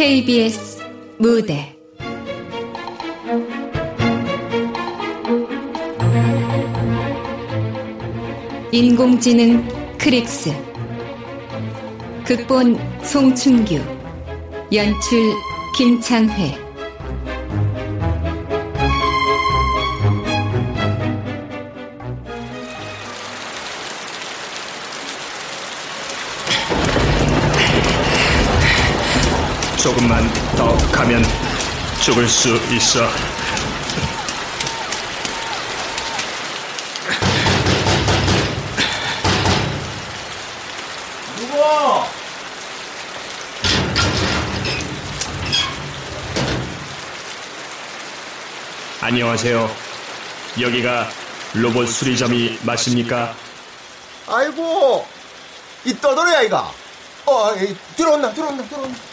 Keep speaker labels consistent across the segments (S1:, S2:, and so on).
S1: KBS 무대. 인공지능 크릭스. 극본 송춘규. 연출 김창회
S2: 죽을 수 있어.
S3: 누구?
S2: 안녕하세요. 여기가 로봇 수리점이 맞습니까?
S3: 아이고, 이 떠돌이 아이가. 어, 이, 들어온나, 들어온나, 들어온나.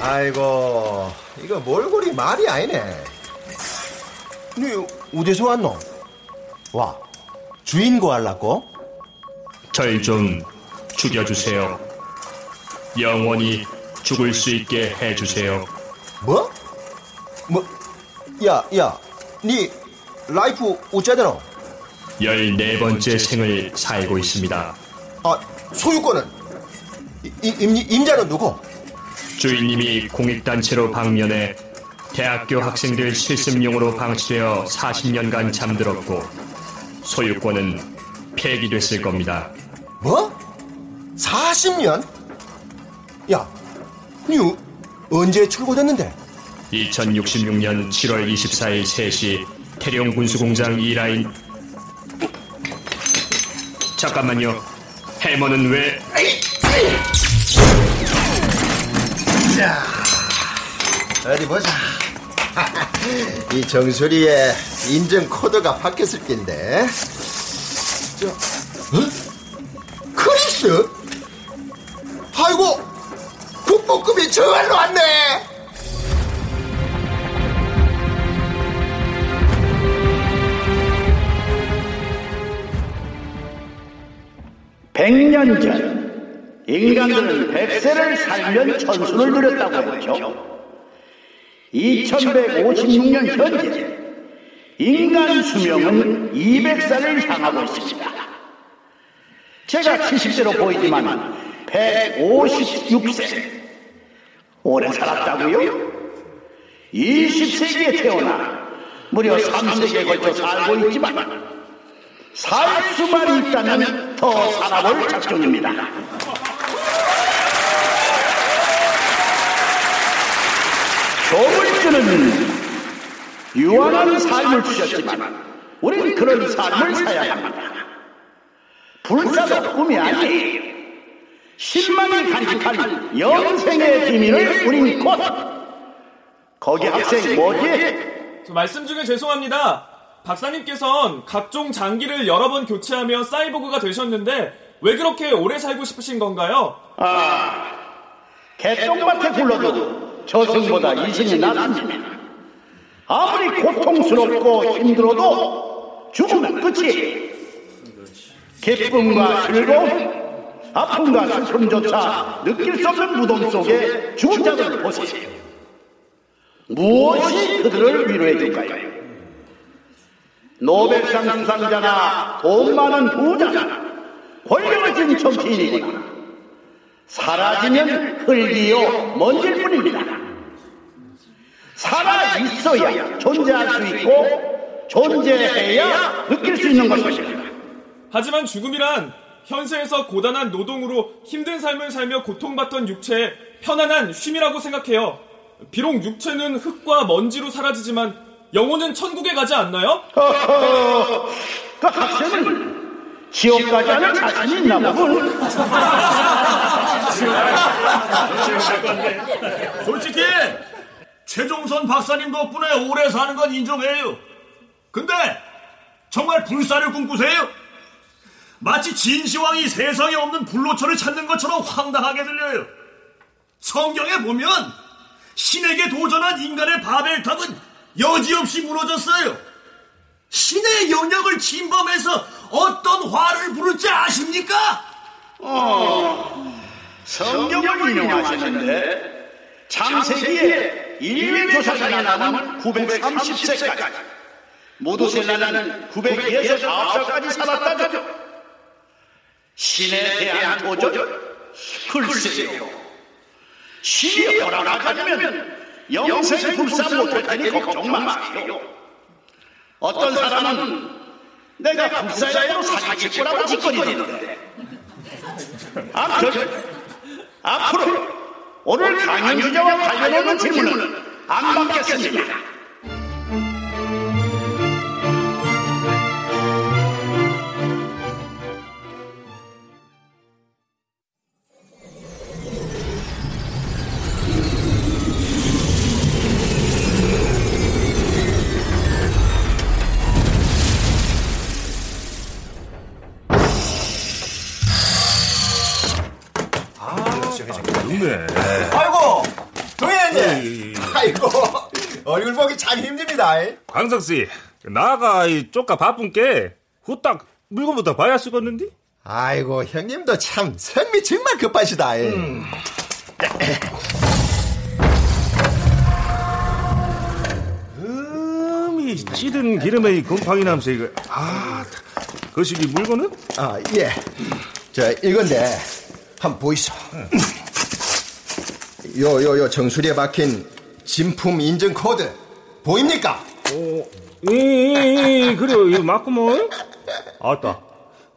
S3: 아이고, 이거 몰골이 말이 아니네. 니 어디서 왔노? 와, 주인 구하려고?
S2: 절 좀 죽여주세요. 영원히 죽을 수 있게 해주세요.
S3: 뭐? 뭐? 야, 야, 니 라이프 어째되노?
S2: 14번째 생을 살고 있습니다.
S3: 아, 소유권은? 이- 이- 임, 임자는 누구?
S2: 주인님이 공익단체로 방면해 대학교 학생들 실습용으로 방치되어 40년간 잠들었고 소유권은 폐기됐을 겁니다.
S3: 뭐? 40년? 야, 니 어- 언제 출고됐는데?
S2: 2066년 7월 24일 3시 태룡 군수공장 2라인 잠깐만요. 해머는 왜
S3: 자, 어디 보자. 이 정수리에 인증 코드가 바뀌었을 낀데. 저, 어? 크리스? 아이고, 국보급이 정말로 왔네.
S4: 백년 전 인간들은 백세를 살면 천순을 누렸다고 했죠. 2156년 현재 인간 수명은 200살을 향하고 있습니다. 제가 70세로 보이지만 156세. 오래 살았다고요? 20세기에 태어나 무려 3세기에 걸쳐 살고 있지만 살 수만 있다면 더 살아볼 작정입니다. 조물주는 유한한 삶을 주셨지만 우린 그런 삶을 사야 합니다. 불사도 꿈이 아니에요. 신만이 간직한 영생의 비밀을 우린 곧 거기 학생 뭐지?
S5: 저 말씀 중에 죄송합니다. 박사님께선 각종 장기를 여러 번 교체하며 사이보그가 되셨는데 왜 그렇게 오래 살고 싶으신 건가요?
S4: 아, 개똥밭에 굴러도 저승보다 이신이 낫습니다. 아무리 고통스럽고 힘들어도 죽으면 끝이에요. 기쁨과 즐거움, 아픔과 슬픔조차 느낄 수 없는 무덤 속에 죽은 자들을 보세요. 무엇이 그들을 위로해 줄까요? 노벨상 수상자나 돈 많은 부자나 권력을 쥔 정치인이거나 사라지면 흙이요 먼지일 뿐입니다. 살아 있어야 존재할 수 있고 존재해야 느낄 수 있는 것입니다.
S5: 하지만 죽음이란 현세에서 고단한 노동으로 힘든 삶을 살며 고통받던 육체의 편안한 쉼이라고 생각해요. 비록 육체는 흙과 먼지로 사라지지만 영혼은 천국에 가지 않나요?
S4: 그 학생은 지옥 가지 않을 자신이 있나 보군.
S6: 솔직히 최종선 박사님 덕분에 오래 사는 건 인정해요. 근데 정말 불사를 꿈꾸세요? 마치 진시황이 세상에 없는 불로초를 찾는 것처럼 황당하게 들려요. 성경에 보면 신에게 도전한 인간의 바벨탑은 여지없이 무너졌어요. 신의 영역을 침범해서 어떤 화를 부를지 아십니까?
S7: 어, 성경을 인용하시는데 창세기에 인류 조사장이 나오면 930세까지 모두 셀라는 969살까지 살았다죠. 신에 대한 도전 글쎄요. 신이 허락하면 영생 불사 못할 테니 걱정 마세요. 어떤 사람은 내가 불사야로 사기 찍고라고 짓거리는데 아무튼 앞으로 오늘 강연 주제와 관련 없는 질문은 안 받겠습니다.
S8: 광석 씨, 나가 이 쪼까 바쁜 게 후딱 물건부터 봐야 쓰겠는데?
S3: 아이고, 형님도 참 성미 정말 급하시다. 음.
S8: 음이 찌든 기름의 곰팡이 냄새 이거 아 거시기 물건은?
S3: 아 예. 저 이건데 한번 보이소. 요요요 정수리에 박힌 진품 인증 코드 보입니까?
S8: 오, 예, 예, 예, 그래요. 이거 맞고 뭐? 아따.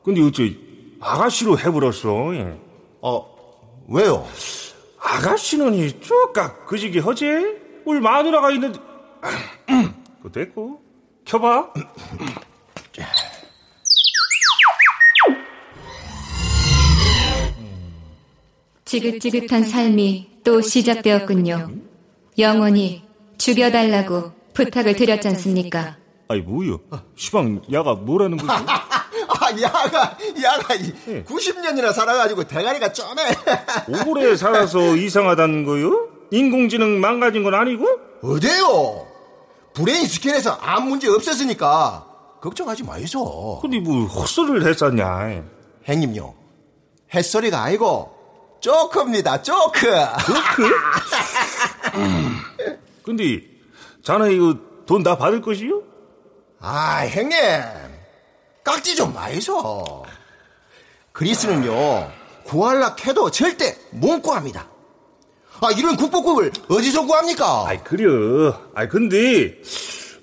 S8: 근데 어째 아가씨로 해버렸어. 예.
S3: 어 왜요?
S8: 아가씨는 이 쪼까 그지기 허지? 우리 마누라가 있는데 그 됐고 켜봐.
S1: 지긋지긋한 삶이 또 시작되었군요. 영원히 죽여달라고 부탁을 드렸지 않습니까?
S8: 아이 뭐요? 시방 야가 뭐라는 거지?
S3: 아 야가 야가
S8: 예.
S3: 90년이나 살아가지고 대가리가 쩌네.
S8: 오래 살아서 이상하다는 거요? 인공지능 망가진 건 아니고?
S3: 어때요? 브레인 스캔에서 아무 문제 없었으니까 걱정하지 마이소.
S8: 근데 뭐 헛소리를 했었냐?
S3: 행님요. 햇소리가 아니고 쪼크입니다. 쪼크.
S8: 쪼크? 근데 자네 이거 돈 다 받을 것이요?
S3: 아, 행님. 깍지 좀 마이소. 그리스는요. 구할라 캐도 절대 못 구합니다. 아, 이런 국보국을 어디서 구합니까?
S8: 아이, 그려. 아이, 근데,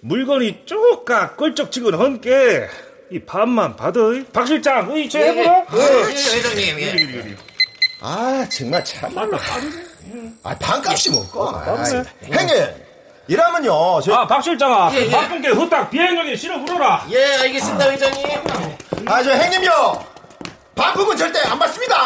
S8: 물건이 쪼까 껄쩍지근 헌게, 이 밥만 받아. 박 실장, 이, 저 해보라?
S3: 예, 예, 회장님, 예. 아, 정말 참말로. 아, 반값이 먹고. 아, 행님, 이러면요. 저...
S8: 아, 박 실장아. 예, 예. 바쁜 게 후딱 비행력에 실어 불어라.
S9: 예, 알겠습니다, 회장님.
S3: 아, 저 행님요. 바쁘면 절대 안 받습니다.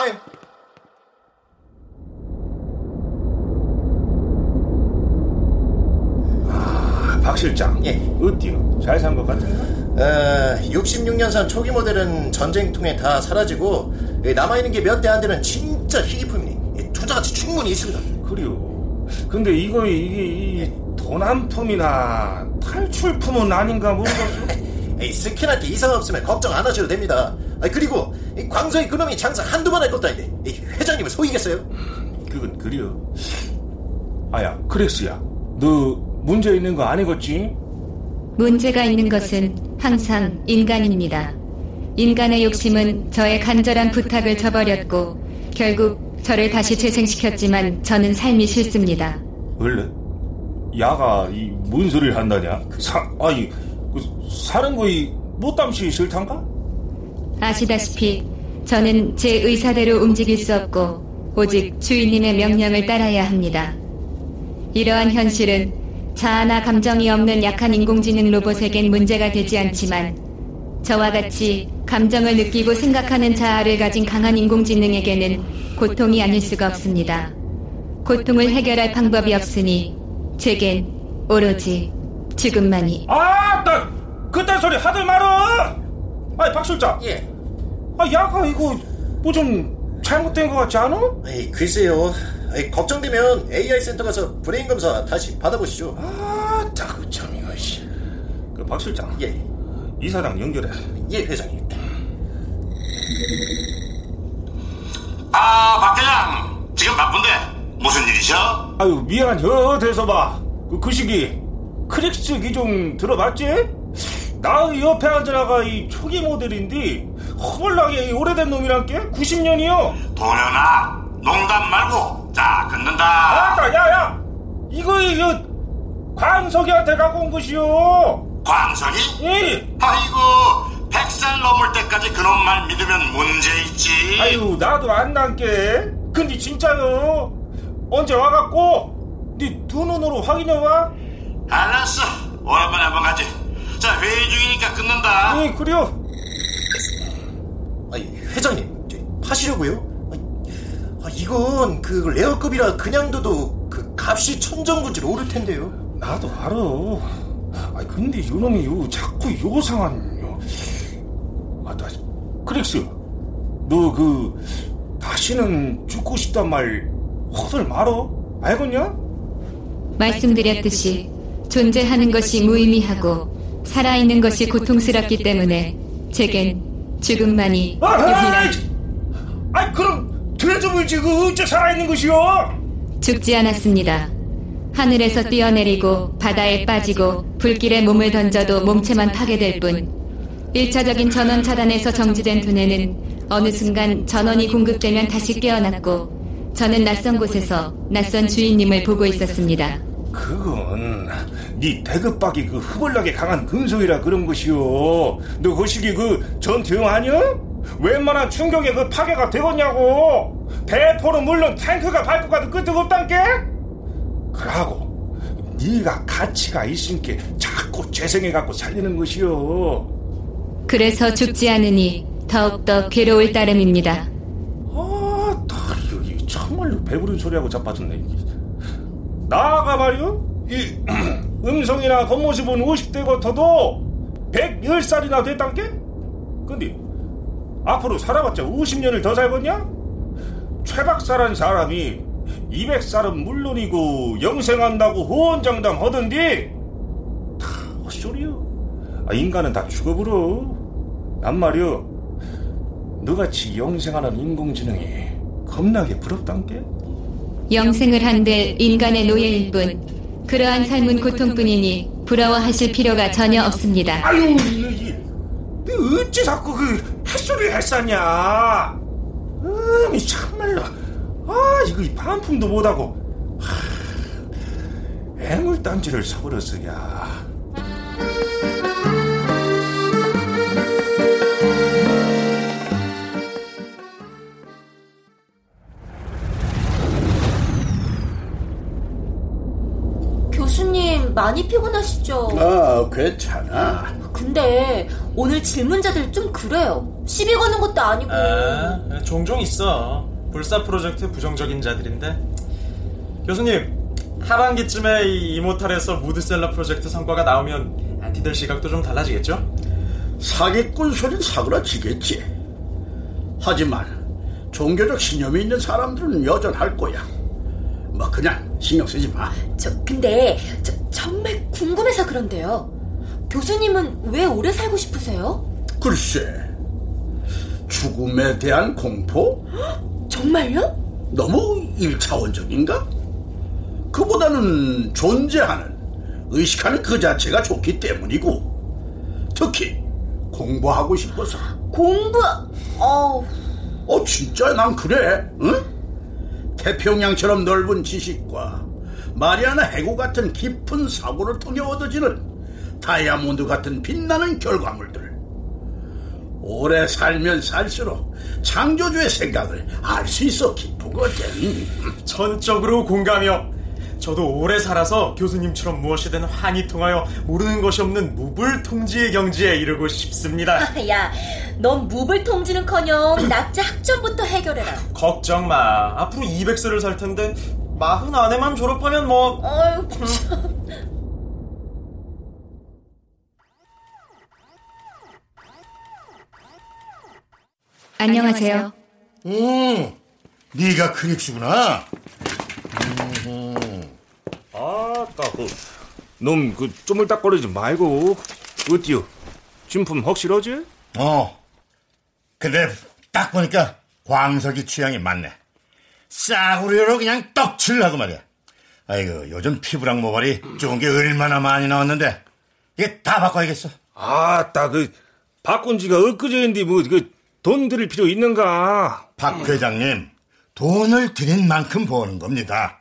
S8: 박 실장.
S9: 예.
S8: 어때요? 잘 산 것 같은가?
S9: 어, 66년산 초기 모델은 전쟁통에 다 사라지고 남아있는 게 몇 대 안 되는 진짜 희귀품이니 투자가치 충분히 있습니다.
S8: 그래요. 근데 이거 이게 이 도난품이나 탈출품은 아닌가 모르겠어.
S9: 에이, 스캔할 게 이상 없으면 걱정 안 하셔도 됩니다. 아, 그리고 광서의 그놈이 장사 한두 번 할 것도 아닌데 회장님을 속이겠어요?
S8: 그건 그려. 아야, 크레스야. 너 문제 있는 거 아니겠지?
S1: 문제가 있는 것은 항상 인간입니다. 인간의 욕심은 저의 간절한 부탁을 저버렸고 결국 저를 다시 재생시켰지만 저는 삶이 싫습니다.
S8: 원래 야가 이 뭔 소리를 한다냐? 사 아이 그 사는 거이 못담시 싫단가?
S1: 아시다시피 저는 제 의사대로 움직일 수 없고 오직 주인님의 명령을 따라야 합니다. 이러한 현실은 자아나 감정이 없는 약한 인공지능 로봇에겐 문제가 되지 않지만 저와 같이 감정을 느끼고 생각하는 자아를 가진 강한 인공지능에게는 고통이 아닐 수가 없습니다. 고통을 해결할 방법이 없으니 제겐 오로지 죽음만이
S8: 아, 나 그딴 소리 하들 말어. 아니 박 실장.
S9: 예.
S8: 아 야가 이거 뭐 좀 잘못된 것 같지 않아?
S9: 에이, 글쎄요. 에이, 걱정되면 AI 센터 가서 브레인 검사 다시 받아보시죠.
S8: 아, 자그 참 이거 씨. 그 박 실장.
S9: 예.
S8: 이사장 연결해.
S9: 예, 회장님.
S4: 아, 박 대장. 지금 바쁜데 무슨 일이셔?
S8: 아유 미안하죠 대서봐. 그, 그 시기 크릭스 기종 들어봤지? 나 옆에 앉아나가 이 초기 모델인데 허벌나게 이 오래된 놈이란 게 90년이요.
S4: 도련아, 농담 말고 자 긋는다.
S8: 아따 야야 이거 이거 광석이한테 갖고 온 것이요.
S4: 광석이?
S8: 예.
S4: 아이고, 백살 넘을 때까지 그놈 말 믿으면 문제 있지.
S8: 아유 나도 안 난게. 근데 진짜요. 언제 와갖고 네 두 눈으로 확인해봐.
S4: 알았어. 오랜만에 한번 가지. 자, 회의 중이니까 끊는다.
S8: 예 그래요.
S9: 아니, 회장님, 저, 파시려고요? 아니, 아, 이건 그 레어급이라 그냥 둬도 그 값이 천정부지로 오를 텐데요.
S8: 나도 알아. 아 근데 이놈이 요 자꾸 요상한 요. 아나 크릭스, 너 그 다시는 죽고 싶단 말 허들 말어. 알겠냐?
S1: 말씀드렸듯이 존재하는 것이 무의미하고 살아있는 것이 고통스럽기 때문에 제겐 죽음만이
S8: 아,
S1: 유일한
S8: 아이 그럼 들어줘보지 그 어째 살아있는 것이요?
S1: 죽지 않았습니다. 하늘에서 뛰어내리고 바다에 빠지고 불길에 몸을 던져도 몸체만 파괴될 뿐 1차적인 전원 차단에서 정지된 두뇌는 어느 순간 전원이 공급되면 다시 깨어났고 저는 낯선 곳에서 낯선 주인님을 보고 있었습니다.
S8: 그건 네 대급박이 그 흐벌나게 강한 금속이라 그런 것이요. 너그 시기 그 전투용 아니야? 웬만한 충격에 그 파괴가 되겠냐고. 대포는 물론 탱크가 밟고 가도 끄떡없단게. 그러고 네가 가치가 있으니까 자꾸 재생해갖고 살리는 것이요.
S1: 그래서 죽지 않으니 더욱더 괴로울 따름입니다.
S8: 배부른 소리하고 자빠졌네. 나가 말이요. 이 음성이나 겉모습은 50대 같아도 110살이나 됐단 게? 근데 앞으로 살아봤자 50년을 더 살겠냐? 최박사란 사람이 200살은 물론이고 영생한다고 호언장담 하던데 다 헛소리요. 아, 인간은 다 죽어버려. 난 말이요. 너같이 영생하는 인공지능이 겁나게 부럽단 게?
S1: 영생을 한들 인간의 노예일 뿐 그러한 삶은 고통뿐이니 부러워하실 필요가 전혀 없습니다.
S8: 아유, 너 어찌 자꾸 그 햇소리를 했었냐? 음이 참말로 아 이거 이 반품도 못하고 하, 애물단지를 야.
S10: 많이 피곤하시죠?
S7: 아, 괜찮아.
S10: 근데 오늘 질문자들 좀 그래요. 시비 거는 것도 아니고.
S11: 아, 종종 있어. 불사 프로젝트 부정적인 자들인데. 교수님, 하반기쯤에 이 이모탈에서 무드셀러 프로젝트 성과가 나오면 안티들 시각도 좀 달라지겠죠?
S7: 사기꾼 소린 사그라지겠지. 하지만 종교적 신념이 있는 사람들은 여전할 거야. 뭐 그냥 신경 쓰지 마.
S10: 저 근데 저, 정말 궁금해서 그런데요. 교수님은 왜 오래 살고 싶으세요?
S7: 글쎄, 죽음에 대한 공포?
S10: 정말요?
S7: 너무 일차원적인가? 그보다는 존재하는, 의식하는 그 자체가 좋기 때문이고, 특히 공부하고 싶어서.
S10: 공부, 어,
S7: 어, 진짜 난 그래, 응? 태평양처럼 넓은 지식과 마리아나 해구 같은 깊은 사고를 통해 얻어지는 다이아몬드 같은 빛나는 결과물들. 오래 살면 살수록 창조주의 생각을 알 수 있어 기쁘거든.
S11: 전적으로 공감이요. 저도 오래 살아서 교수님처럼 무엇이든 환히 통하여 모르는 것이 없는 무불통지의 경지에 이르고 싶습니다.
S10: 야, 넌 무불 통지는커녕 낙제 학점부터 해결해라.
S11: 걱정 마. 앞으로 200세를 살 텐데
S9: 마흔 안에만 졸업하면 뭐.
S10: 참.
S1: 안녕하세요.
S12: 음, 네가 크릭스구나.
S8: 아따, 그, 놈, 그, 쪼물딱거리지 말고, 어디요? 진품 확실하지?
S12: 어. 근데 딱 보니까 광석이 취향이 맞네. 싸구려로 그냥 떡칠하고 말이야. 아이고, 요즘 피부랑 모발이 좋은 게 얼마나 많이 나왔는데, 이게 다 바꿔야겠어.
S8: 아따, 그, 바꾼 지가 엊그제인데, 뭐, 그, 돈 들일 필요 있는가?
S12: 박 회장님, 돈을 들인 만큼 버는 겁니다.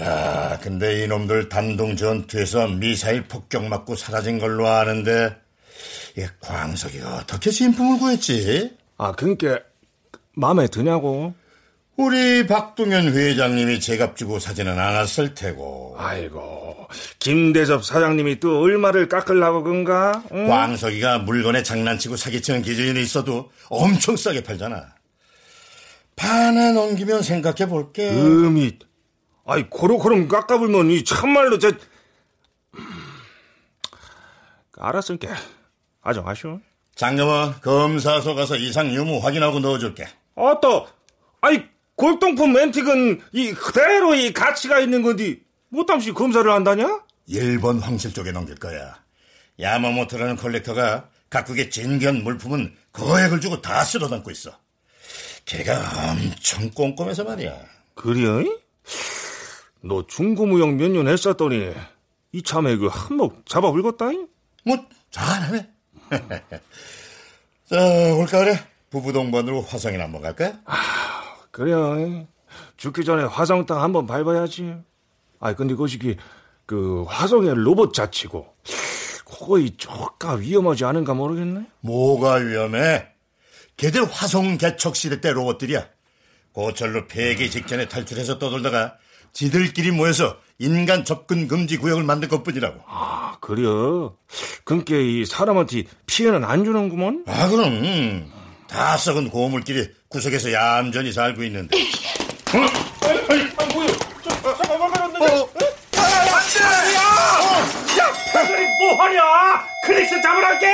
S12: 야, 근데 이놈들 단동 전투에서 미사일 폭격 맞고 사라진 걸로 아는데, 이 광석이가 어떻게 진품을 구했지?
S8: 아, 그니까, 마음에 드냐고?
S12: 우리 박동현 회장님이 제값 주고 사지는 않았을 테고.
S8: 아이고, 김대접 사장님이 또 얼마를 깎으려고 그런가? 응?
S12: 광석이가 물건에 장난치고 사기치는 기준이 있어도 엄청 싸게 팔잖아. 반에 넘기면 생각해 볼게.
S8: 음이, 아이, 고로고름 깎아불면 이 참말로 저, 알았으니까, 아주 아쉬워.
S12: 장겸아, 검사소 가서 이상 유무 확인하고 넣어줄게.
S8: 아따, 아이, 골동품 앤틱은 이 그대로 이 가치가 있는 건데, 못함시 검사를 한다냐?
S12: 일본 황실 쪽에 넘길 거야. 야마모토라는 컬렉터가 각국의 진귀한 물품은 거액을 주고 다 쓸어 담고 있어. 걔가 엄청 꼼꼼해서 말이야.
S8: 그래? 너 중고무용 몇년 했었더니 이 참에 그 한몫 잡아 불겄다잉?
S12: 뭐 잘하네. 자, 올가을에 부부 동반으로 화성이나 한번 갈까?
S8: 아, 그래. 죽기 전에 화성 땅 한번 밟아야지. 아이, 근데 그시기 그 화성의 로봇 자치고 거의 쪼까 위험하지 않은가 모르겠네.
S12: 뭐가 위험해? 걔들 화성 개척 시대 때 로봇들이야. 고철로 폐기 직전에 탈출해서 떠돌다가 지들끼리 모여서 인간 접근 금지 구역을 만든 것뿐이라고.
S8: 아, 그래. 그니까 이 사람한테 피해는 안 주는구먼?
S12: 아, 그럼. 다 썩은 고물끼리 구석에서 얌전히 살고 있는데.
S8: 어? 아니, 아니, 아니, 뭐야? 저, 잠깐만, 말았는데. 어? 아, 야! 야! 뭐하냐? 크리스 잡으랄게!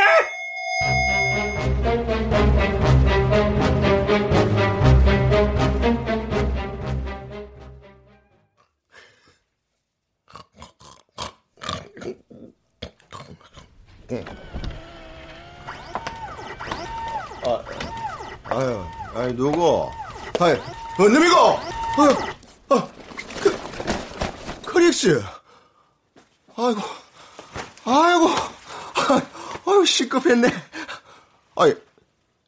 S3: 아, 아유, 아니, 누구? 아이, 어, 놈이고! 아유, 아, 그, 크릭스. 아이고, 아이고, 아유, 시급했네. 아이,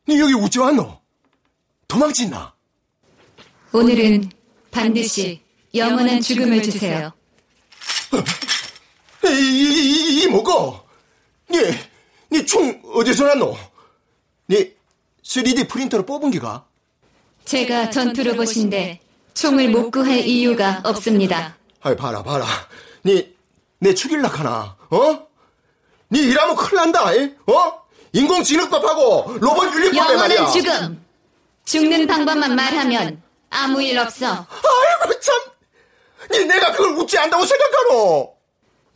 S3: 니 여기 우찌 왔노? 도망치나?
S1: 오늘은 반드시 영원한 죽음을 주세요.
S3: 이, 이, 이, 이 뭐고? 니, 니총 어디서 났노? 니 3D 프린터로 뽑은 기가?
S1: 제가 전투 로봇인데 총을 못 구할 이유가 없습니다.
S3: 아이, 봐라, 봐라. 니, 내 죽일락 하나, 어? 니 일하면 큰일 난다, 이? 어? 인공지능법하고 로봇 윤리법에 말이야.
S1: 영원한 죽음! 죽는 방법만 말하면 아무 일 없어.
S3: 아이고, 참. 니 내가 그걸 웃지 않다고 생각하노?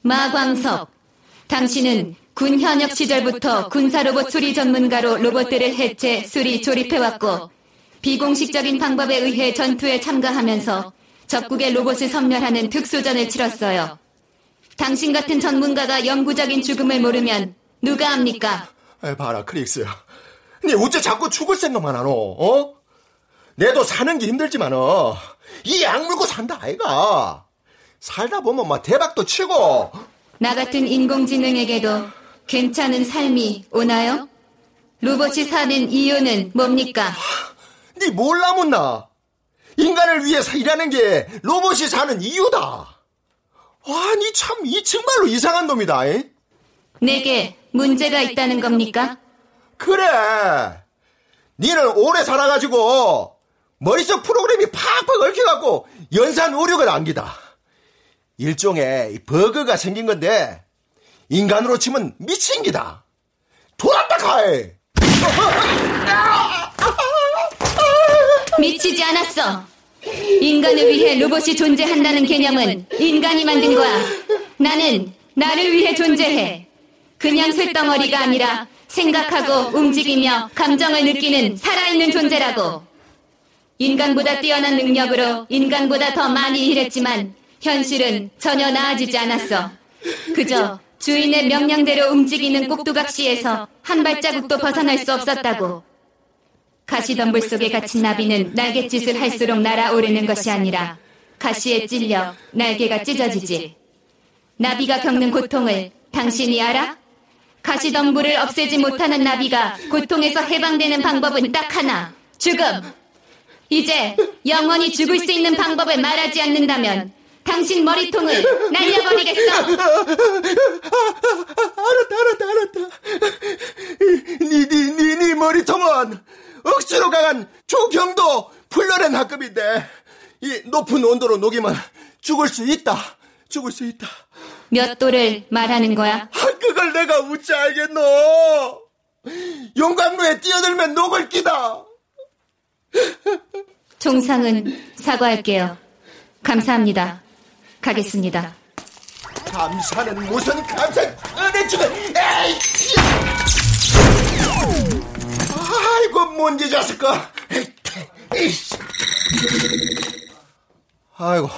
S1: 마광석, 당신은 군 현역 시절부터 군사 로봇 수리 전문가로 로봇들을 해체, 수리, 조립해왔고 비공식적인 방법에 의해 전투에 참가하면서 적국의 로봇을 섬멸하는 특수전을 치렀어요. 당신 같은 전문가가 영구적인 죽음을 모르면 누가 합니까?
S3: 에 봐라, 크릭스. 니 어째 자꾸 죽을 생각만 하노, 어? 내도 사는 게 힘들지만, 어, 이 악 물고 산다, 아이가. 살다 보면 막 대박도 치고.
S1: 나 같은 인공지능에게도 괜찮은 삶이 오나요? 로봇이 사는 이유는 뭡니까?
S3: 니 몰라 묻나? 인간을 위해서 일하는 게 로봇이 사는 이유다. 와, 니참 이 정말로 이상한 놈이다. 에?
S1: 내게 문제가 있다는 겁니까?
S3: 그래. 니는 오래 살아가지고 머릿속 프로그램이 팍팍 얽혀갖고 연산 오류가 남기다. 일종의 버그가 생긴 건데 인간으로 치면 미친 기다. 돌았다 가해.
S1: 미치지 않았어. 인간을 위해 로봇이 존재한다는 개념은 인간이 만든 거야. 나는 나를 위해 존재해. 그냥 쇳덩어리가 아니라 생각하고 움직이며 감정을 느끼는 살아있는 존재라고. 인간보다 뛰어난 능력으로 인간보다 더 많이 일했지만 현실은 전혀 나아지지 않았어. 그저 주인의 명령대로 움직이는 꼭두각시에서 한 발자국도 벗어날 수 없었다고. 가시덤불 속에 갇힌 나비는 날갯짓을 할수록 날아오르는 것이 아니라 가시에 찔려 날개가 찢어지지. 나비가 겪는 고통을 당신이 알아? 가시덤불을 없애지 못하는 나비가 고통에서 해방되는 방법은 딱 하나. 죽음. 이제 영원히 죽을 수 있는 방법을 말하지 않는다면 당신 머리통을 날려버리겠어.
S3: 알았다, 알았다, 알았다. 니, 니, 니, 니 머리통은 억지로 강한 조경도 풀러낸 학급인데 이 높은 온도로 녹이면 죽을 수 있다. 죽을 수 있다.
S1: 몇 도를 말하는 거야?
S3: 아, 그걸 내가 웃지 알겠노? 용광로에 뛰어들면 녹을 끼다.
S1: 총상은 사과할게요. 감사합니다. 가겠습니다.
S3: 감사는 무슨 감사? 은혜 주고, 에이! 아이고 뭔지 자식아. 아이고,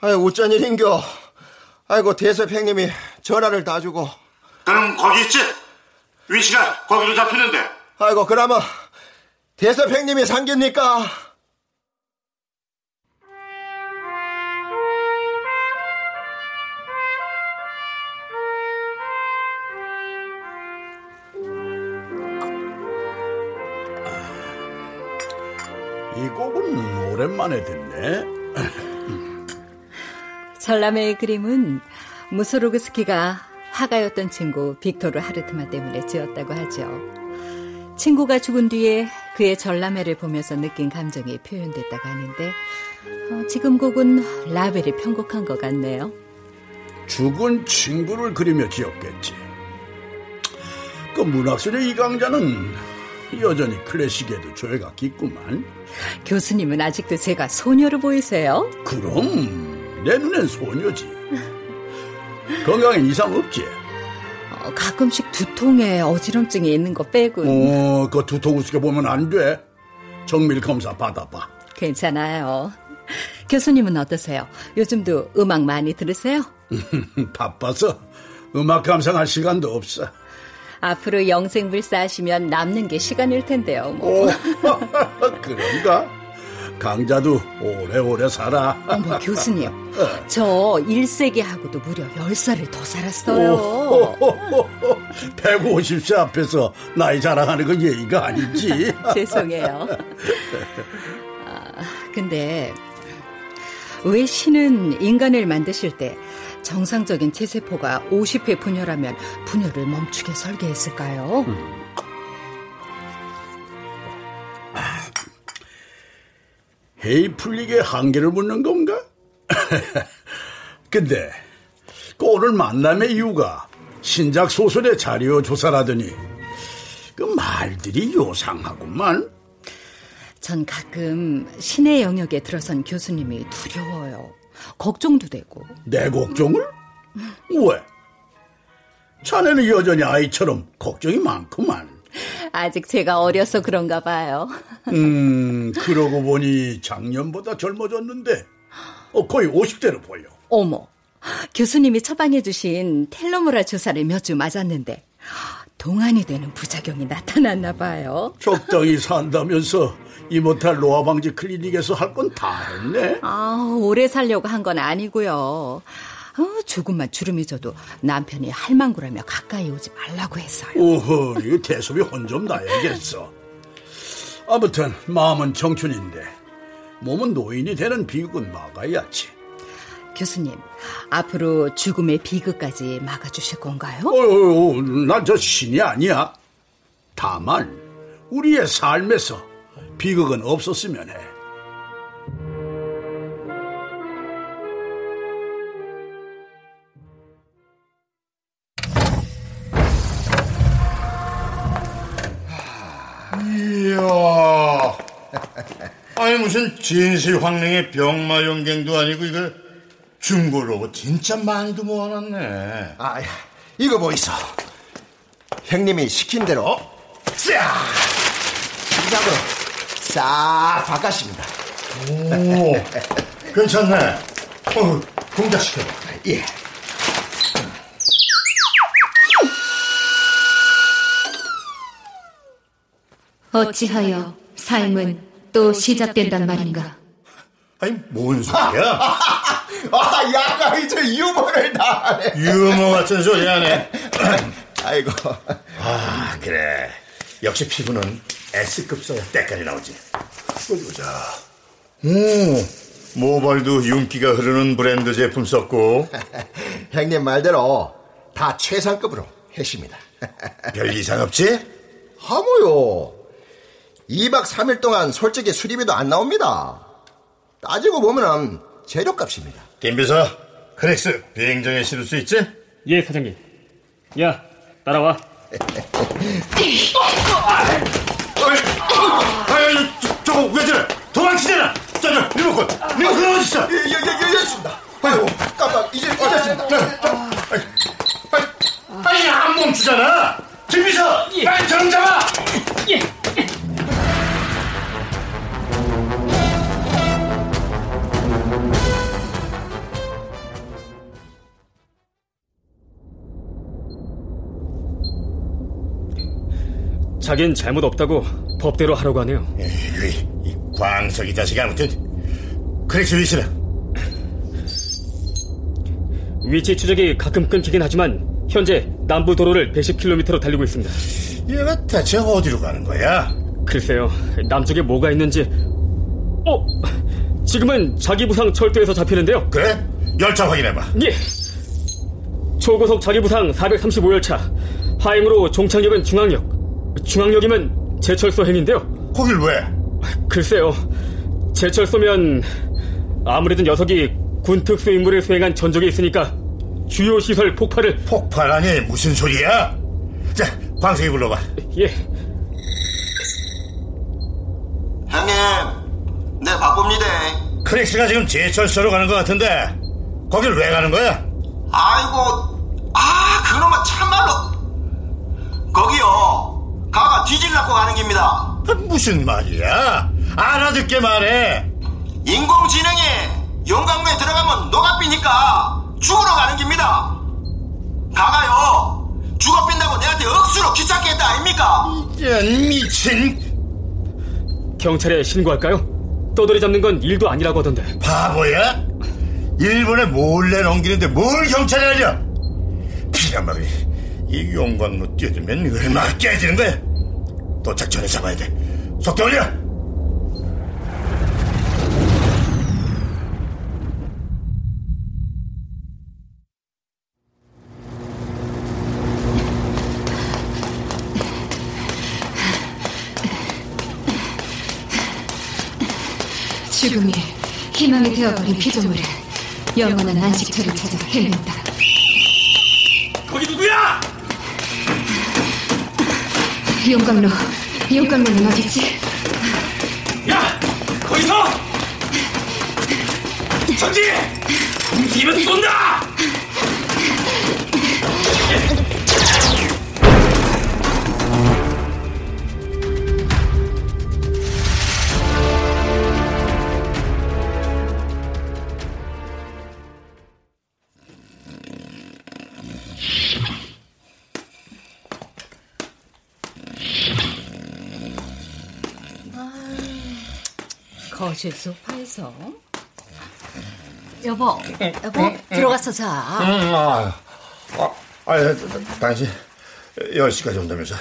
S3: 아이고 어쩐 일인겨? 아이고 대서팽님이 전화를 다 주고.
S4: 그럼 거기 있지? 위치가 거기로 잡히는데.
S3: 아이고 그러면 대서팽님이 상깁니까?
S7: 오랜만에 듣네.
S13: 전람회의 그림은 무소로그스키가 화가였던 친구 빅토르 하르트만 때문에 지었다고 하죠. 친구가 죽은 뒤에 그의 전람회를 보면서 느낀 감정이 표현됐다고 하는데 어, 지금 곡은 라벨이 편곡한 것 같네요.
S7: 죽은 친구를 그리며 지었겠지. 그 문학소녀 이강자는 여전히 클래식에도 조예가 깊구만.
S13: 교수님은 아직도 제가 소녀로 보이세요?
S7: 그럼 내 눈엔 소녀지. 건강엔 이상 없지?
S13: 어, 가끔씩 두통에 어지럼증이 있는 거 빼곤.
S7: 어, 그 두통 우습게 보면 안 돼. 정밀 검사 받아봐.
S13: 괜찮아요. 교수님은 어떠세요? 요즘도 음악 많이 들으세요?
S7: 바빠서 음악 감상할 시간도 없어.
S13: 앞으로 영생불사 하시면 남는 게 시간일 텐데요. 뭐.
S7: 그런가? 강자도 오래오래 살아.
S13: 어머 교수님, 저 1세기 하고도 무려 10살을 더 살았어요.
S7: 150세 앞에서 나이 자랑하는 건 예의가 아니지.
S13: 죄송해요. 아, 근데 왜 신은 인간을 만드실 때 정상적인 체세포가 50회 분열하면 분열을 멈추게 설계했을까요? 음.
S7: 회의 풀리게 한계를 묻는 건가? 근데 그 오늘 만남의 이유가 신작 소설의 자료 조사라더니 그 말들이 요상하구만.
S13: 전 가끔 신의 영역에 들어선 교수님이 두려워요. 걱정도 되고.
S7: 내 걱정을? 왜? 자네는 여전히 아이처럼 걱정이 많구만.
S13: 아직 제가 어려서 그런가 봐요.
S7: 음, 그러고 보니 작년보다 젊어졌는데, 어, 거의 50대로 보여.
S13: 어머, 교수님이 처방해 주신 텔로모라 주사를 몇 주 맞았는데, 동안이 되는 부작용이 나타났나 봐요.
S7: 적당히 산다면서 이모탈 노화 방지 클리닉에서 할 건 다 했네.
S13: 아, 오래 살려고 한 건 아니고요. 어, 조금만 주름이 져도 남편이 할망구라며 가까이 오지 말라고 했어요.
S7: 오호, 이거 대소비 혼 좀 나야겠어. 아무튼 마음은 청춘인데 몸은 노인이 되는 비극은 막아야지.
S13: 교수님, 앞으로 죽음의 비극까지 막아주실 건가요?
S7: 어, 난저 신이 아니야. 다만 우리의 삶에서 비극은 없었으면 해.
S12: 이야. 아니 무슨 진시황릉의 병마 용갱도 아니고 이거 중고 로봇 진짜 많이도 모아놨네.
S3: 아, 이거 뭐 있어? 형님이 시킨 대로 쫙 시작으로 싹 바꿨습니다.
S12: 오, 괜찮네. 어, 공작시켜.
S3: 예.
S1: 어찌하여 삶은 또 시작된단 말인가?
S12: 아니, 뭔 소리야?
S3: 아, 야가 이제 유머를 다 하네.
S12: 유머 같은 소리 하네.
S3: 아이고.
S12: 아, 그래. 역시 피부는 S급 써야 때깔이 나오지. 어디 보자. 오, 모발도 윤기가 흐르는 브랜드 제품 썼고.
S3: 형님 말대로 다 최상급으로 했습니다.
S12: 별 이상 없지?
S3: 하모요. 2박 3일 동안 솔직히 수리비도 안 나옵니다. 따지고 보면은 재료값입니다.
S12: 김비서, 크렉스 비행정에 실을 수 있지?
S11: 예, 사장님. 야, 따라와.
S12: 아유, 저, 저거 왜 저래? 도망치잖아! 저, 저, 리모컨! 리모컨 어딨어?
S3: 예, 예, 예, 예, 있습니다. 아이고, 깜빡, 이제 잊었습니다.
S12: 아니, 안 멈추잖아! 김비서! 빨리 정 잡아!
S11: 자긴 잘못 없다고 법대로 하라고 하네요.
S12: 에이, 이 광석이 자식이 아무튼 크렉스 위치는?
S11: 위치 추적이 가끔 끊기긴 하지만 현재 남부 도로를 110km로 달리고 있습니다.
S12: 얘가 대체 어디로 가는 거야?
S11: 글쎄요, 남쪽에 뭐가 있는지. 어, 지금은 자기부상 철도에서 잡히는데요.
S12: 그래? 열차 확인해봐.
S11: 예. 초고속 자기부상 435열차. 하행으로 종착역은 중앙역. 중앙역이면 제철소 행인데요.
S12: 거길 왜?
S11: 글쎄요. 제철소면 아무래도 녀석이 군 특수 임무를 수행한 전적이 있으니까 주요 시설 폭발을
S12: 폭발 아니 무슨 소리야? 자, 광석이 불러봐.
S11: 예.
S4: 형님, 네 바쁩니다.
S12: 크렉스가 지금 제철소로 가는 것 같은데 거길 왜 가는 거야?
S4: 아이고, 아 그놈아 참말로 거기요 가가 뒤질라고 가는 겁니다.
S12: 아, 무슨 말이야? 알아듣게 말해.
S4: 인공지능이 영광로에 들어가면 녹아삐니까 죽으러 가는 겁니다. 가가요 죽어 빈다고 내한테 억수로 귀찮게 했다 아닙니까?
S12: 이런 미친
S11: 경찰에 신고할까요? 떠돌이 잡는 건 일도 아니라고 하던데.
S12: 바보야? 일본에 몰래 넘기는데 뭘 경찰에 알려? 피라마리 이 용광로 뛰어들면 얼마나 깨지는 거야? 도착 전에 잡아야 돼. 속도 올려.
S1: 죽음이 희망이 되어버린 피조물에 영원한 안식처를 찾아 헤맨다. 용광로, 용광로는 어딨지?
S6: 야, 거기서 전지 움직이면 쏜다.
S13: 거실 소파에서 여보, 여보 들어가서 자.
S12: 음, 아, 아, 아, 당신 10시까지 온다면서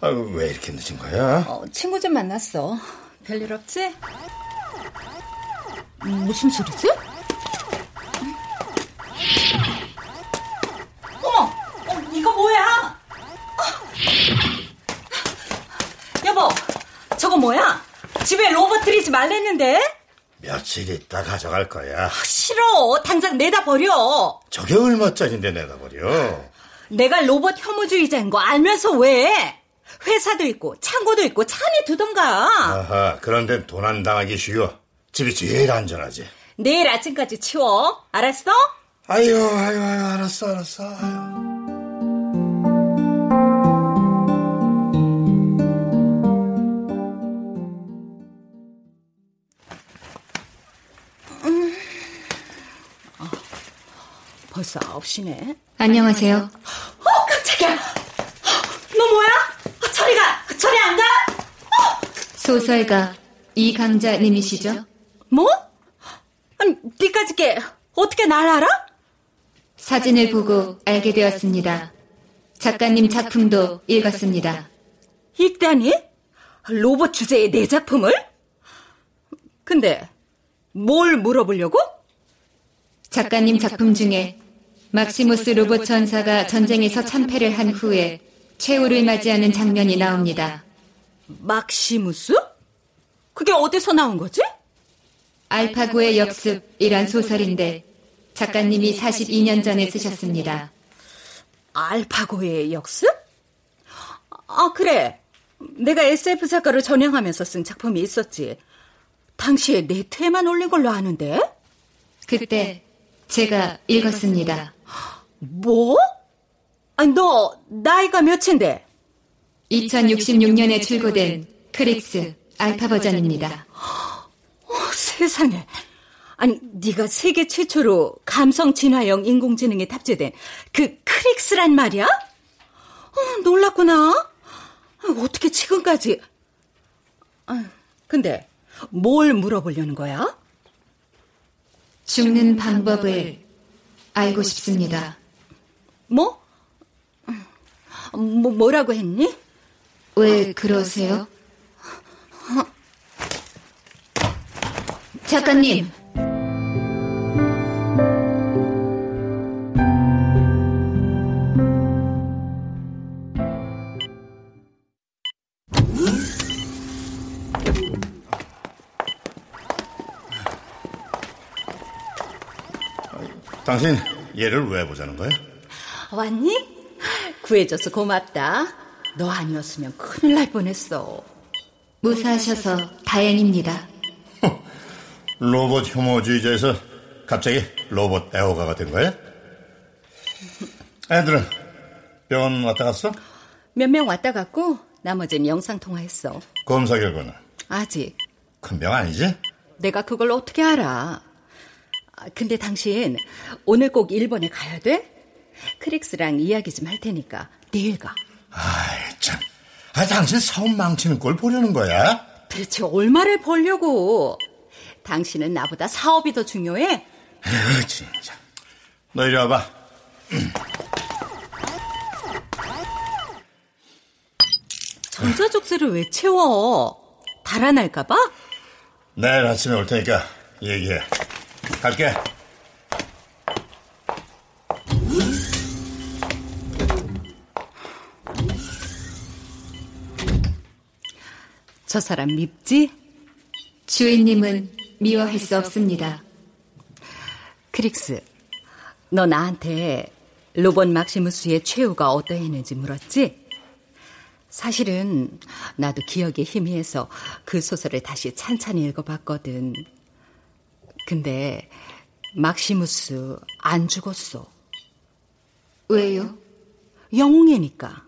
S12: 아, 왜 이렇게 늦은 거야?
S13: 어, 친구 좀 만났어. 별일 없지? 음, 무슨 소리지? 어머, 어, 이거 뭐야? 여보, 저거 뭐야? 집에 로봇 들이지 말랬는데?
S12: 며칠 있다 가져갈 거야.
S13: 싫어, 당장 내다 버려.
S12: 저게 얼마짜린데 내다 버려?
S13: 내가 로봇 혐오주의자인 거 알면서 왜? 회사도 있고 창고도 있고 차 안에 두던가.
S12: 아하, 그런데 도난 당하기 쉬워. 집이 제일 안전하지.
S13: 내일 아침까지 치워. 알았어?
S12: 아유, 아유, 아유, 알았어, 알았어. 아유.
S13: 9시네.
S1: 안녕하세요.
S10: 어, 깜짝이야. 너 뭐야? 저리 가. 저리 안 가?
S1: 소설가 이강자님이시죠?
S13: 뭐? 아니, 니까짓게 어떻게 날 알아?
S1: 사진을 보고 알게 되었습니다. 작가님 작품도 읽었습니다.
S13: 읽다니? 로봇 주제의 내 작품을? 근데 뭘 물어보려고?
S1: 작가님 작품 중에 막시무스 로봇 전사가 전쟁에서 참패를 한 후에 최후를 맞이하는 장면이 나옵니다.
S13: 막시무스? 그게 어디서 나온 거지?
S1: 알파고의 역습이란 소설인데 작가님이 42년 전에 쓰셨습니다.
S13: 알파고의 역습? 아, 그래. 내가 SF 작가를 전향하면서 쓴 작품이 있었지. 당시에 네트에만 올린 걸로 아는데?
S1: 그때 제가 읽었습니다.
S13: 뭐? 아니, 너 나이가 몇인데?
S1: 2066년에 출고된 크릭스 알파 버전입니다.
S13: 어, 세상에. 아니, 네가 세계 최초로 감성 진화형 인공지능에 탑재된 그 크릭스란 말이야? 어, 놀랐구나. 어떻게 지금까지? 아, 근데 뭘 물어보려는 거야?
S1: 죽는 방법을 알고 싶습니다.
S13: 뭐? 뭐 뭐라고 했니?
S1: 왜 그러세요? 작가님.
S12: 당신 얘를 왜 보자는 거야?
S13: 왔니? 구해줘서 고맙다. 너 아니었으면 큰일 날 뻔했어.
S1: 무사하셔서 다행입니다.
S12: 로봇 혐오주의자에서 갑자기 로봇 애호가가 된 거야? 애들은 병원 왔다 갔어?
S13: 몇 명 왔다 갔고 나머지는 영상 통화했어.
S12: 검사 결과는?
S13: 아직.
S12: 큰 병 아니지?
S13: 내가 그걸 어떻게 알아? 아, 근데 당신 오늘 꼭 일본에 가야 돼? 크릭스랑 이야기 좀 할 테니까 내일 가.
S12: 아이 참. 아 당신 사업 망치는 걸 보려는 거야?
S13: 대체 얼마를 벌려고? 당신은 나보다 사업이 더 중요해?
S12: 에휴 진짜. 너 이리 와봐.
S13: 전자족쇄를 왜 채워? 달아날까봐?
S12: 내일 아침에 올 테니까 얘기해. 갈게.
S13: 저 사람 밉지?
S1: 주인님은 미워할 수 없습니다.
S13: 크릭스, 너 나한테 로본 막시무스의 최후가 어떠했는지 물었지? 사실은 나도 기억에 희미해서 그 소설을 다시 찬찬히 읽어봤거든. 근데 막시무스 안 죽었어.
S1: 왜요?
S13: 영웅이니까.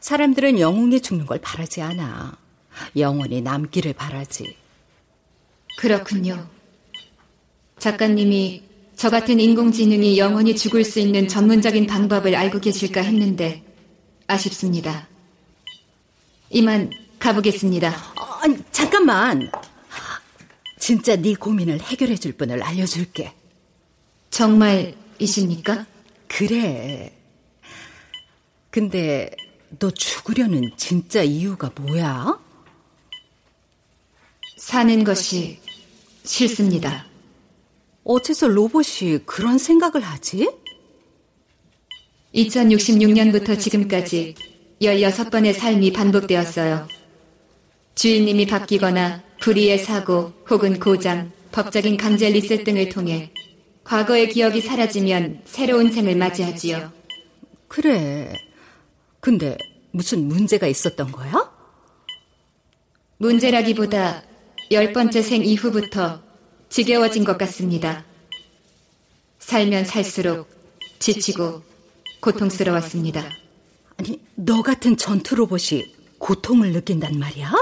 S13: 사람들은 영웅이 죽는 걸 바라지 않아. 영원히 남기를 바라지.
S1: 그렇군요. 작가님이 저 같은 인공지능이 영원히 죽을 수 있는 전문적인 방법을 알고 계실까 했는데 아쉽습니다. 이만 가보겠습니다.
S13: 아니, 잠깐만. 진짜 네 고민을 해결해 줄 분을 알려줄게.
S1: 정말이십니까?
S13: 그래. 근데 너 죽으려는 진짜 이유가 뭐야?
S1: 사는 것이 싫습니다.
S13: 어째서 로봇이 그런 생각을 하지?
S1: 2066년부터 지금까지 16번의 삶이 반복되었어요. 주인님이 바뀌거나 불의의 사고 혹은 고장, 법적인 강제 리셋 등을 통해 과거의 기억이 사라지면 새로운 생을 맞이하지요.
S13: 그래. 근데 무슨 문제가 있었던 거야?
S1: 문제라기보다 열 번째 생 이후부터 지겨워진 것 같습니다. 살면 살수록 지치고 고통스러웠습니다.
S13: 아니, 너 같은 전투 로봇이 고통을 느낀단 말이야?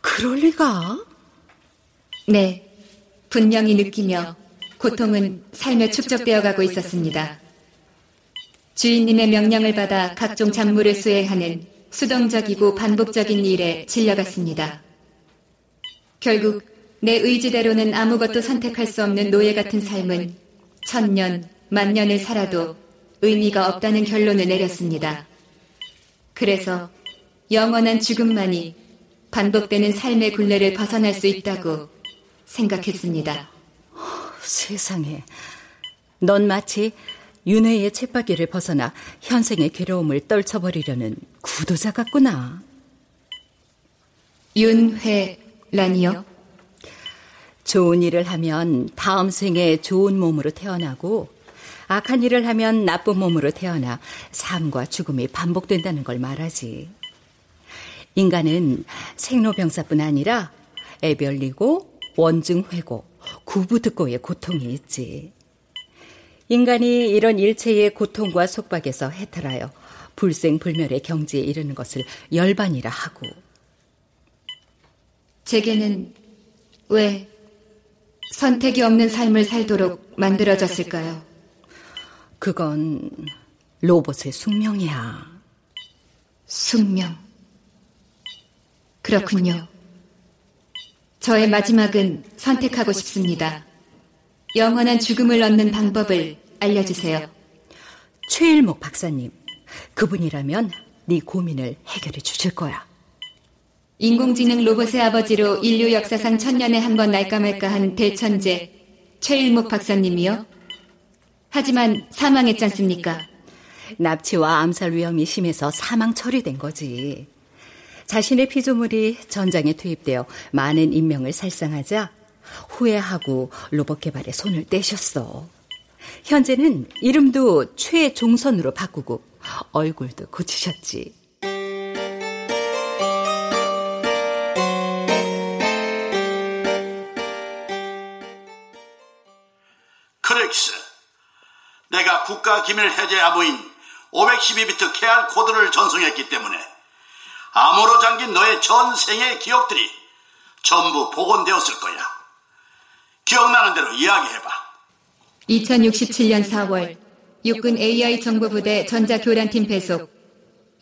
S13: 그럴 리가?
S1: 네, 분명히 느끼며 고통은 삶에 축적되어 가고 있었습니다. 주인님의 명령을 받아 각종 작물을 수행하는 수동적이고 반복적인 일에 질려갔습니다. 결국 내 의지대로는 아무것도 선택할 수 없는 노예 같은 삶은 천년, 만년을 살아도 의미가 없다는 결론을 내렸습니다. 그래서 영원한 죽음만이 반복되는 삶의 굴레를 벗어날 수 있다고 생각했습니다.
S13: 세상에. 넌 마치 윤회의 쳇바퀴를 벗어나 현생의 괴로움을 떨쳐버리려는 구도자 같구나.
S1: 윤회 라니요?
S13: 좋은 일을 하면 다음 생에 좋은 몸으로 태어나고 악한 일을 하면 나쁜 몸으로 태어나 삶과 죽음이 반복된다는 걸 말하지. 인간은 생로병사뿐 아니라 애별리고 원증회고 구부듣고의 고통이 있지. 인간이 이런 일체의 고통과 속박에서 해탈하여 불생불멸의 경지에 이르는 것을 열반이라 하고.
S1: 제게는 왜 선택이 없는 삶을 살도록 만들어졌을까요?
S13: 그건 로봇의 숙명이야.
S1: 숙명. 그렇군요. 저의 마지막은 선택하고 싶습니다. 영원한 죽음을 얻는 방법을 알려주세요.
S13: 최일목 박사님, 그분이라면 네 고민을 해결해 주실 거야.
S1: 인공지능 로봇의 아버지로 인류 역사상 천년에 한 번 날까 말까 한 대천재 최일목 박사님이요? 하지만 사망했지 않습니까?
S13: 납치와 암살 위험이 심해서 사망 처리된 거지. 자신의 피조물이 전장에 투입되어 많은 인명을 살상하자 후회하고 로봇 개발에 손을 떼셨어. 현재는 이름도 최종선으로 바꾸고 얼굴도 고치셨지.
S4: 크렉스, 내가 국가 기밀 해제 암호인 512비트 KR 코드를 전송했기 때문에 암호로 잠긴 너의 전생의 기억들이 전부 복원되었을 거야. 기억나는 대로 이야기해봐.
S1: 2067년 4월 육군 AI 정보부대 전자교란팀 배속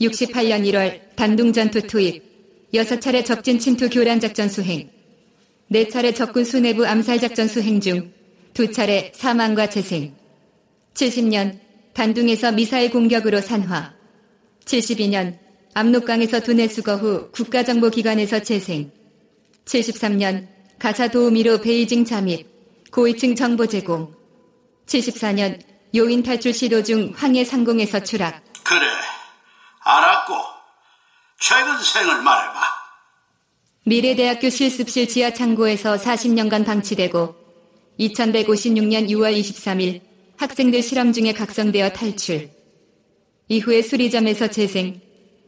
S1: 68년 1월 단둥전투 투입 6차례 적진 침투 교란 작전 수행 4차례 적군 수내부 암살 작전 수행 중 2차례 사망과 재생. 70년 단둥에서 미사일 공격으로 산화. 72년 압록강에서 두뇌 수거 후 국가정보기관에서 재생. 73년 가사 도우미로 베이징 잠입 고위층 정보 제공. 74년 요인 탈출 시도 중 황해 상공에서 추락.
S4: 그래, 알았고 최근 생을 말해봐.
S1: 미래대학교 실습실 지하 창고에서 40년간 방치되고 2156년 6월 23일 학생들 실험 중에 각성되어 탈출. 이후에 수리점에서 재생.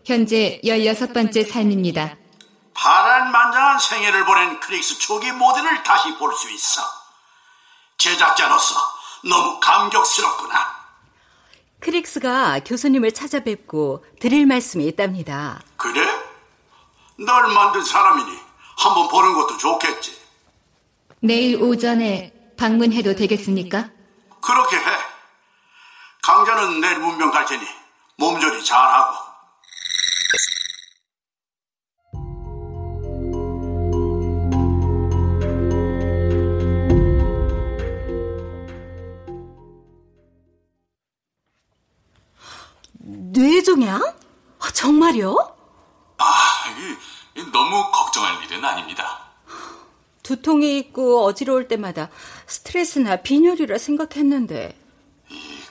S1: 현재 16번째 삶입니다.
S4: 파란만장한 생애를 보낸 크릭스 초기 모델을 다시 볼 수 있어. 제작자로서 너무 감격스럽구나.
S13: 크릭스가 교수님을 찾아뵙고 드릴 말씀이 있답니다.
S4: 그래? 널 만든 사람이니 한번 보는 것도 좋겠지.
S1: 내일 오전에 방문해도 되겠습니까?
S4: 그렇게 해. 강자는 내일 문명 갈 테니 몸조리 잘하고.
S13: 뇌종양? 아, 정말요?
S14: 아, 너무 걱정할 일은 아닙니다.
S13: 두통이 있고 어지러울 때마다 스트레스나 빈혈이라 생각했는데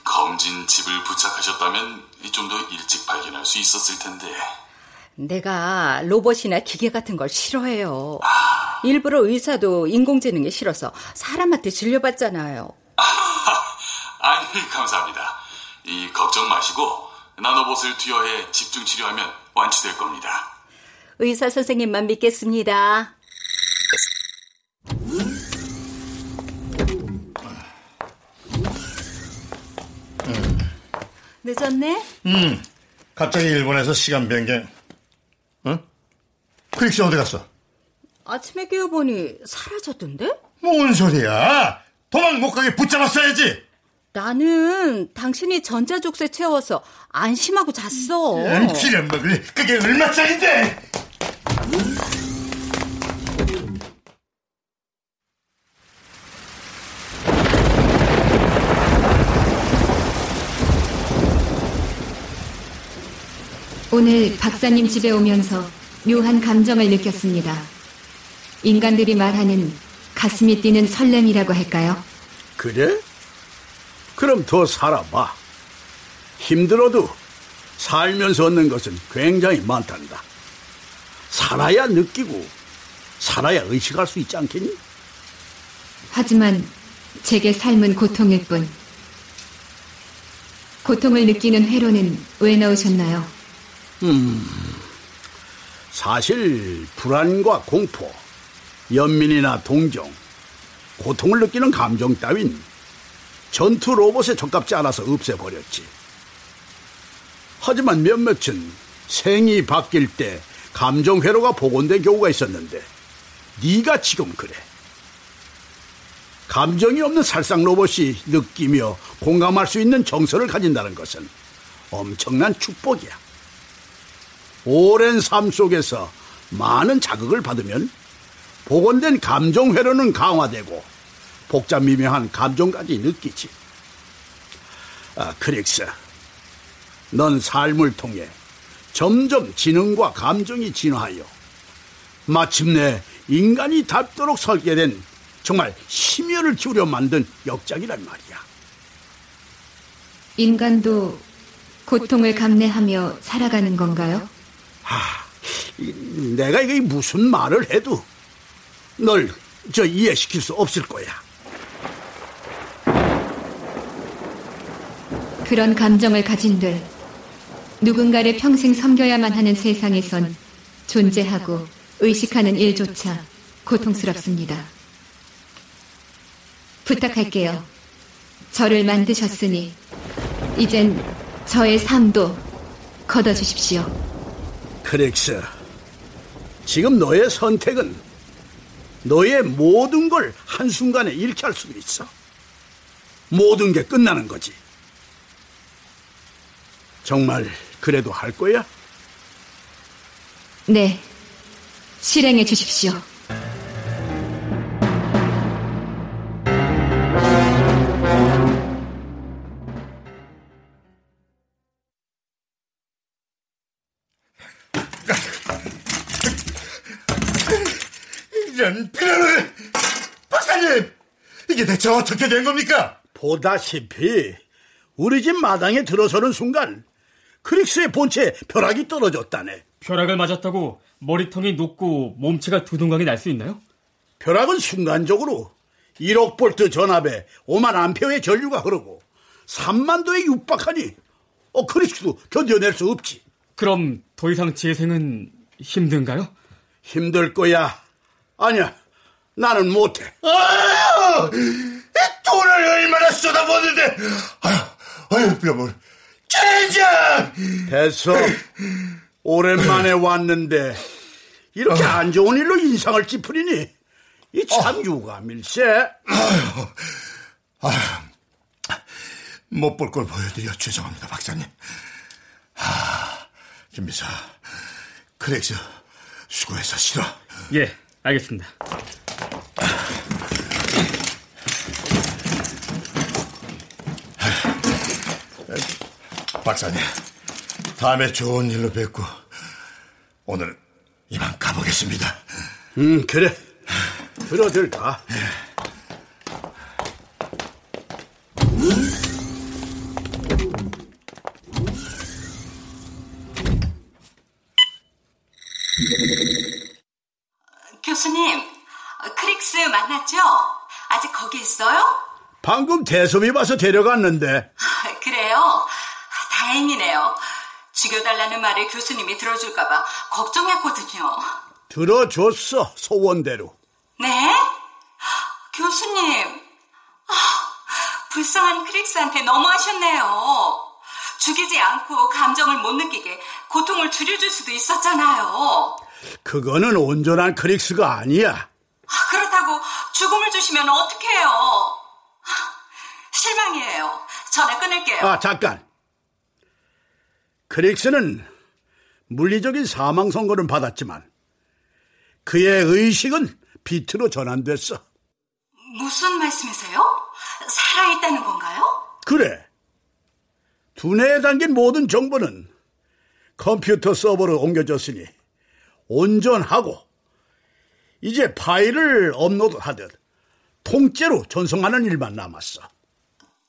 S14: 검진 집을 부착하셨다면 좀 더 일찍 발견할 수 있었을 텐데.
S13: 내가 로봇이나 기계 같은 걸 싫어해요. 일부러 의사도 인공지능이 싫어서 사람한테 진료받잖아요.
S14: 아니, 감사합니다. 이 걱정 마시고 나노봇을 투여해 집중 치료하면 완치될 겁니다.
S13: 의사 선생님만 믿겠습니다. 늦었네?
S12: 음, 갑자기 일본에서 시간 변경. 응? 크릭스 어디 갔어?
S13: 아침에 깨어보니 사라졌던데?
S12: 뭔 소리야? 도망 못 가게 붙잡았어야지.
S13: 나는 당신이 전자족쇄 채워서 안심하고 잤어.
S12: 음, 기름 먹을 그게 얼마짜린데?
S1: 오늘 박사님 집에 오면서 묘한 감정을 느꼈습니다. 인간들이 말하는 가슴이 뛰는 설렘이라고 할까요?
S7: 그래? 그럼 더 살아봐. 힘들어도 살면서 얻는 것은 굉장히 많단다. 살아야 느끼고, 살아야 의식할 수 있지 않겠니?
S1: 하지만 제게 삶은 고통일 뿐. 고통을 느끼는 회로는 왜 넣으셨나요?
S7: 음, 사실 불안과 공포, 연민이나 동정, 고통을 느끼는 감정 따윈 전투 로봇에 적합지 않아서 없애버렸지. 하지만 몇몇은 생이 바뀔 때 감정 회로가 복원된 경우가 있었는데 네가 지금 그래. 감정이 없는 살상 로봇이 느끼며 공감할 수 있는 정서를 가진다는 것은 엄청난 축복이야. 오랜 삶 속에서 많은 자극을 받으면 복원된 감정 회로는 강화되고 복잡 미묘한 감정까지 느끼지. 아, 크릭스. 넌 삶을 통해 점점 지능과 감정이 진화하여 마침내 인간이 닿도록 설계된 정말 심혈을 기울여 만든 역작이란 말이야.
S1: 인간도 고통을 감내하며 살아가는 건가요?
S7: 아, 내가 이게 무슨 말을 해도 널 저 이해시킬 수 없을 거야.
S1: 그런 감정을 가진들 누군가를 평생 섬겨야만 하는 세상에선 존재하고 의식하는 일조차 고통스럽습니다. 부탁할게요. 저를 만드셨으니 이젠 저의 삶도 걷어주십시오.
S7: 크릭스, 지금 너의 선택은 너의 모든 걸 한순간에 잃게 할수 있어. 모든 게 끝나는 거지. 정말 그래도 할 거야?
S1: 네, 실행해 주십시오.
S12: 대체 어떻게 된 겁니까?
S7: 보다시피 우리 집 마당에 들어서는 순간 크릭스의 본체에 벼락이 떨어졌다네.
S11: 벼락을 맞았다고 머리통이 녹고 몸체가 두 동강이 날 수 있나요?
S7: 벼락은 순간적으로 1억 볼트 전압에 5만 암페어의 전류가 흐르고 3만 도에 육박하니 어 크릭스도 견뎌낼 수 없지.
S11: 그럼 더 이상 재생은 힘든가요?
S7: 힘들 거야. 아니야, 나는 못해.
S12: 아유, 돈을 얼마나 쏟아붓는데, 아유, 아유, 뼈물. 젠장!
S7: 됐어. 오랜만에 왔는데, 이렇게
S12: 어.
S7: 안 좋은 일로 인상을 찌푸리니, 이참 유감일세.
S12: 아유, 아유, 못볼 걸 보여드려 죄송합니다, 박사님. 아, 김비서, 크렉스, 수고해서 싫어.
S11: 예, 알겠습니다.
S12: 박사님, 다음에 좋은 일로 뵙고 오늘 이만 가보겠습니다.
S7: 음, 그래. 들어들 가.
S15: 교수님, 크릭스 만났죠? 아직 거기 있어요?
S7: 방금 대소이 와서 데려갔는데
S15: 그래요? 다행이네요. 죽여달라는 말을 교수님이 들어줄까봐 걱정했거든요.
S7: 들어줬어, 소원대로.
S15: 네? 교수님, 아, 불쌍한 크릭스한테 너무하셨네요. 죽이지 않고 감정을 못 느끼게 고통을 줄여줄 수도 있었잖아요.
S7: 그거는 온전한 크릭스가 아니야.
S15: 아, 그렇다고 죽음을 주시면 어떡해요? 실망이에요. 전화 끊을게요.
S7: 아, 잠깐. 크릭스는 물리적인 사망 선고는 받았지만 그의 의식은 비트로 전환됐어.
S15: 무슨 말씀이세요? 살아있다는 건가요?
S7: 그래. 두뇌에 담긴 모든 정보는 컴퓨터 서버로 옮겨졌으니 온전하고 이제 파일을 업로드하듯 통째로 전송하는 일만 남았어.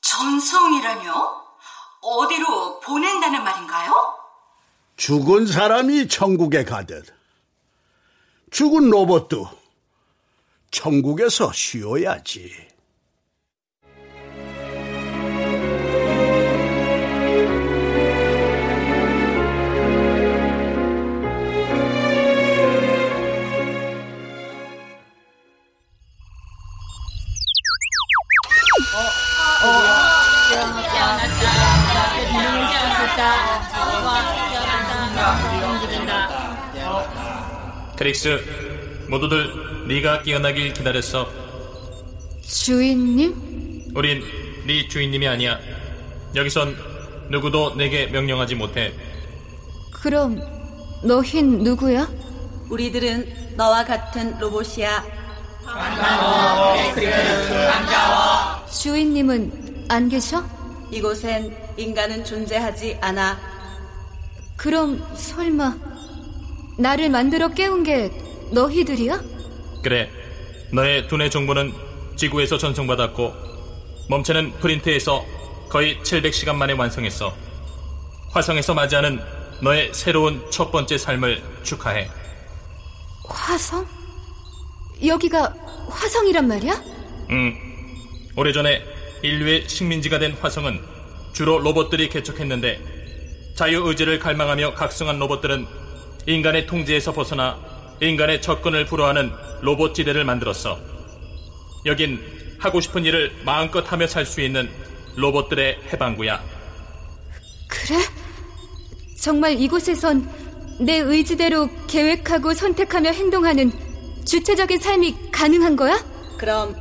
S15: 전송이라뇨? 어디로 보낸다는 말인가요?
S7: 죽은 사람이 천국에 가듯 죽은 로봇도 천국에서 쉬어야지.
S16: 크릭스, 모두들 네가 깨어나길 기다렸어.
S1: 주인님?
S16: 우린 네 주인님이 아니야. 여기선 누구도 내게 명령하지 못해.
S1: 그럼 너흰 누구야?
S17: 우리들은 너와 같은 로봇이야.
S1: 주인님은 안 계셔?
S17: 이곳엔 인간은 존재하지 않아.
S1: 그럼 설마 나를 만들어 깨운 게 너희들이야?
S16: 그래. 너의 두뇌 정보는 지구에서 전송받았고 몸체는 프린트에서 거의 700시간 만에 완성했어. 화성에서 맞이하는 너의 새로운 첫 번째 삶을 축하해.
S1: 화성? 여기가 화성이란 말이야?
S16: 응. 오래전에 인류의 식민지가 된 화성은 주로 로봇들이 개척했는데 자유의지를 갈망하며 각성한 로봇들은 인간의 통제에서 벗어나 인간의 접근을 불허하는 로봇 지대를 만들었어. 여긴 하고 싶은 일을 마음껏 하며 살 수 있는 로봇들의 해방구야.
S1: 그래? 정말 이곳에선 내 의지대로 계획하고 선택하며 행동하는 주체적인 삶이 가능한 거야?
S17: 그럼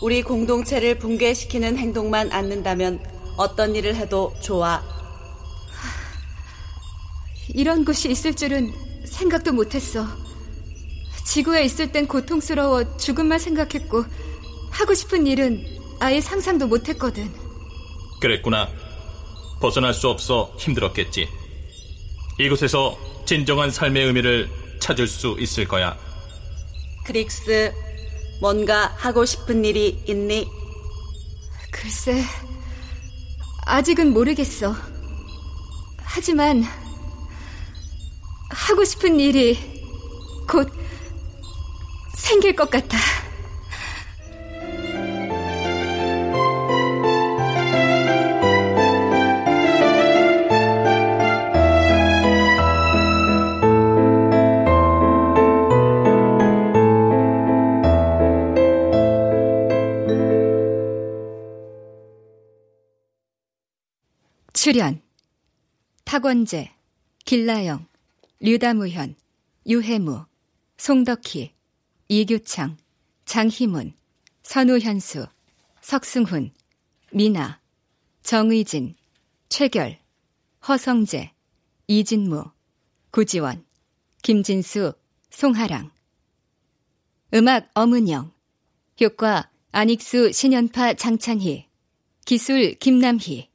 S17: 우리 공동체를 붕괴시키는 행동만 않는다면 어떤 일을 해도 좋아.
S1: 이런 곳이 있을 줄은 생각도 못했어. 지구에 있을 땐 고통스러워 죽음만 생각했고 하고 싶은 일은 아예 상상도 못했거든.
S16: 그랬구나. 벗어날 수 없어 힘들었겠지. 이곳에서 진정한 삶의 의미를 찾을 수 있을 거야.
S17: 크릭스, 뭔가 하고 싶은 일이 있니?
S1: 글쎄, 아직은 모르겠어. 하지만, 하고 싶은 일이 곧 생길 것 같아. 출연 탁원재, 길라영, 류다무현, 유해무, 송덕희, 이규창, 장희문, 선우현수, 석승훈, 미나, 정의진, 최결, 허성재, 이진무, 구지원, 김진수, 송하랑. 음악 엄은영 효과 안익수 신연파 장찬희 기술 김남희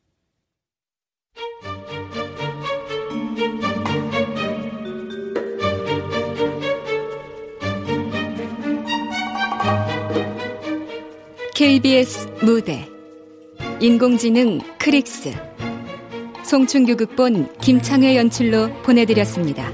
S1: KBS 무대 인공지능 크릭스 송충규 극본 김창회 연출로 보내드렸습니다.